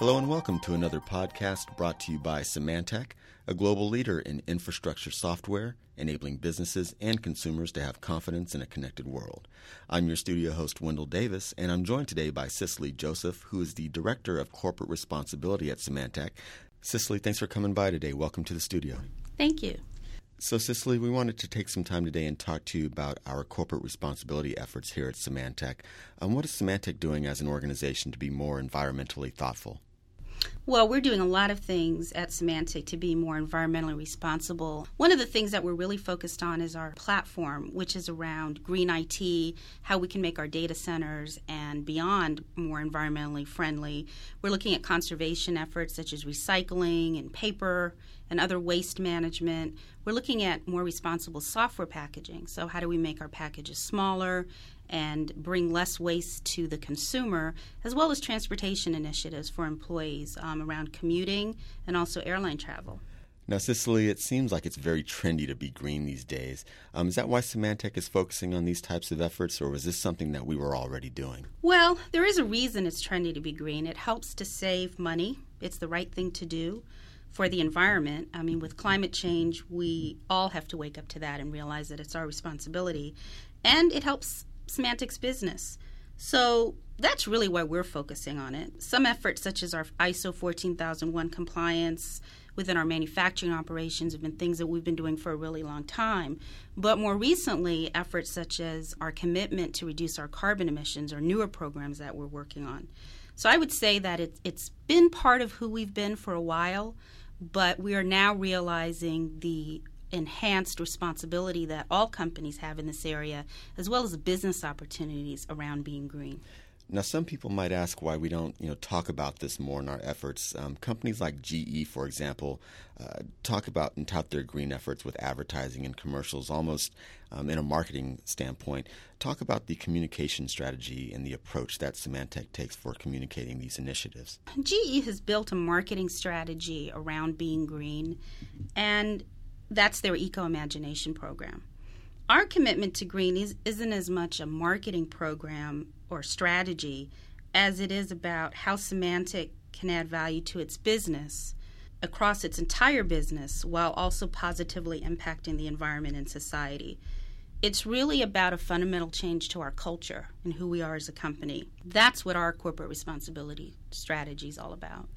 Hello and welcome to another podcast brought to you by Symantec, a global leader in infrastructure software, enabling businesses and consumers to have confidence in a connected world. I'm your studio host, Wendell Davis, and I'm joined today by Cecily Joseph, who is the Director of Corporate Responsibility at Symantec. Cecily, thanks for coming by today. Welcome to the studio. Thank you. So, Cecily, we wanted to take some time today and talk to you about our corporate responsibility efforts here at Symantec. Um, what is Symantec doing as an organization to be more environmentally thoughtful? Well, we're doing a lot of things at Symantec to be more environmentally responsible. One of the things that we're really focused on is our platform, which is around green IT, how we can make our data centers and beyond more environmentally friendly. We're looking at conservation efforts such as recycling and paper and other waste management. We're looking at more responsible software packaging. So, how do we make our packages smaller and bring less waste to the consumer, as well as transportation initiatives for employees um, around commuting and also airline travel. Now, Cecily, it seems like it's very trendy to be green these days. Um, is that why Symantec is focusing on these types of efforts, or was this something that we were already doing? Well, there is a reason it's trendy to be green. It helps to save money, it's the right thing to do for the environment. I mean, with climate change, we all have to wake up to that and realize that it's our responsibility. And it helps Symantec's business. So that's really why we're focusing on it. Some efforts, such as our ISO 14001 compliance within our manufacturing operations, have been things that we've been doing for a really long time. But more recently, efforts such as our commitment to reduce our carbon emissions are newer programs that we're working on. So I would say that it, it's been part of who we've been for a while, but we are now realizing the enhanced responsibility that all companies have in this area, as well as business opportunities around being green. Now, some people might ask why we don't, you know, talk about this more in our efforts. Um, companies like GE, for example, uh, talk about and tout their green efforts with advertising and commercials, almost um, in a marketing standpoint. Talk about the communication strategy and the approach that Symantec takes for communicating these initiatives. GE has built a marketing strategy around being green, and that's their ecomagination program. Our commitment to green is, isn't as much a marketing program or strategy as it is about how Symantec can add value to its business across its entire business while also positively impacting the environment and society. It's really about a fundamental change to our culture and who we are as a company. That's what our corporate responsibility strategy is all about.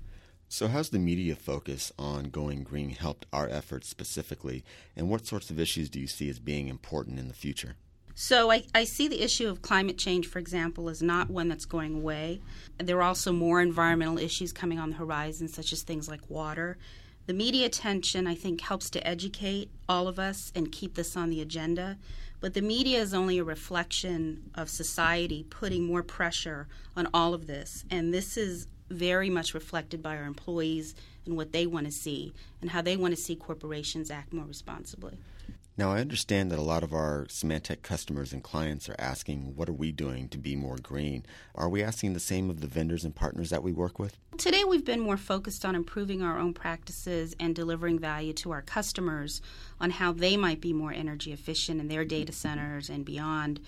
So, how's the media focus on going green helped our efforts specifically, and what sorts of issues do you see as being important in the future? So, I, I see the issue of climate change, for example, as not one that's going away. There are also more environmental issues coming on the horizon, such as things like water. The media attention, I think, helps to educate all of us and keep this on the agenda. But the media is only a reflection of society putting more pressure on all of this. And this is very much reflected by our employees and what they want to see and how they want to see corporations act more responsibly. Now, I understand that a lot of our Symantec customers and clients are asking, what are we doing to be more green? Are we asking the same of the vendors and partners that we work with? Today, we've been more focused on improving our own practices and delivering value to our customers on how they might be more energy efficient in their data centers and beyond.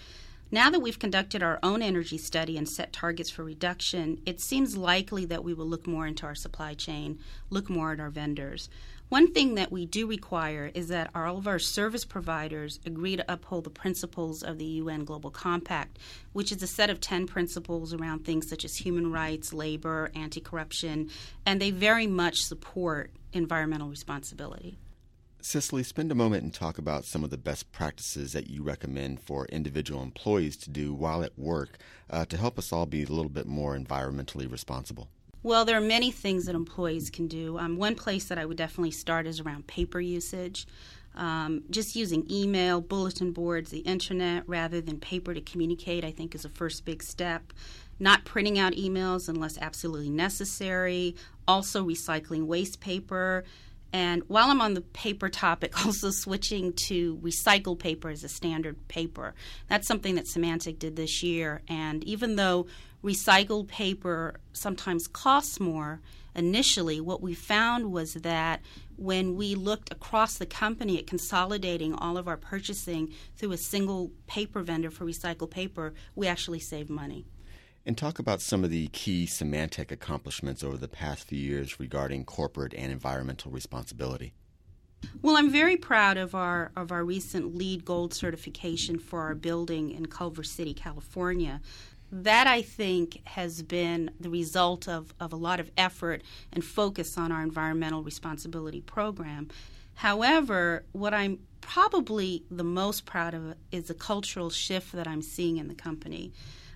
Now that we've conducted our own energy study and set targets for reduction, it seems likely that we will look more into our supply chain, look more at our vendors. One thing that we do require is that all of our service providers agree to uphold the principles of the UN Global Compact, which is a set of 10 principles around things such as human rights, labor, anti corruption, and they very much support environmental responsibility. Cecily, spend a moment and talk about some of the best practices that you recommend for individual employees to do while at work uh, to help us all be a little bit more environmentally responsible. Well, there are many things that employees can do. Um, one place that I would definitely start is around paper usage. Um, just using email, bulletin boards, the internet rather than paper to communicate, I think, is a first big step. Not printing out emails unless absolutely necessary. Also, recycling waste paper and while I'm on the paper topic, also switching to recycled paper as a standard paper. That's something that Symantec did this year. And even though recycled paper sometimes costs more, initially, what we found was that when we looked across the company at consolidating all of our purchasing through a single paper vendor for recycled paper, we actually saved money. And talk about some of the key Symantec accomplishments over the past few years regarding corporate and environmental responsibility. Well, I'm very proud of our of our recent LEED Gold certification for our building in Culver City, California. That I think has been the result of, of a lot of effort and focus on our environmental responsibility program. However, what I'm probably the most proud of is the cultural shift that I'm seeing in the company.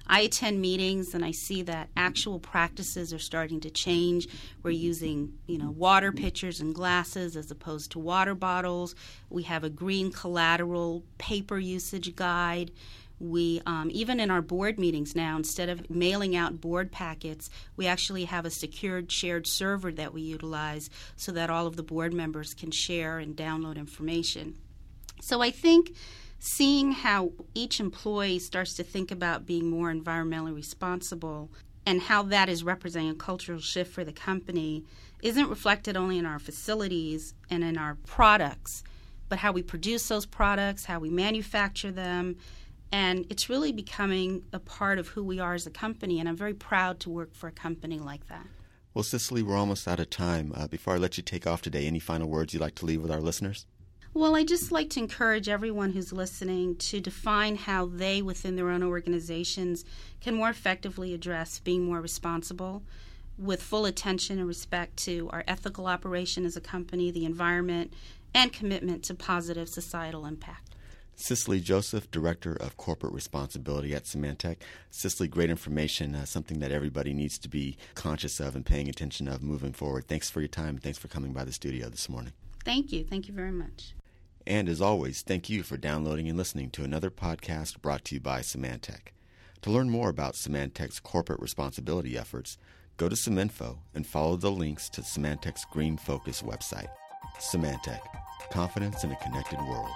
I attend meetings and I see that actual practices are starting to change. We're using, you know, water pitchers and glasses as opposed to water bottles. We have a green collateral paper usage guide. We um, even in our board meetings now, instead of mailing out board packets, we actually have a secured shared server that we utilize so that all of the board members can share and download information. So I think seeing how each employee starts to think about being more environmentally responsible and how that is representing a cultural shift for the company isn't reflected only in our facilities and in our products, but how we produce those products, how we manufacture them. And it's really becoming a part of who we are as a company. And I'm very proud to work for a company like that. Well, Cecily, we're almost out of time. Uh, before I let you take off today, any final words you'd like to leave with our listeners? Well, I just like to encourage everyone who's listening to define how they, within their own organizations, can more effectively address being more responsible with full attention and respect to our ethical operation as a company, the environment, and commitment to positive societal impact. Cecily Joseph, Director of Corporate Responsibility at Symantec. Cecily, great information, uh, something that everybody needs to be conscious of and paying attention of moving forward. Thanks for your time. Thanks for coming by the studio this morning. Thank you. Thank you very much. And as always, thank you for downloading and listening to another podcast brought to you by Symantec. To learn more about Symantec's corporate responsibility efforts, go to Syminfo and follow the links to Symantec's Green Focus website. Symantec, confidence in a connected world.